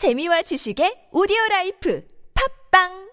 재미와 지식의 오디오 라이프. 팝빵!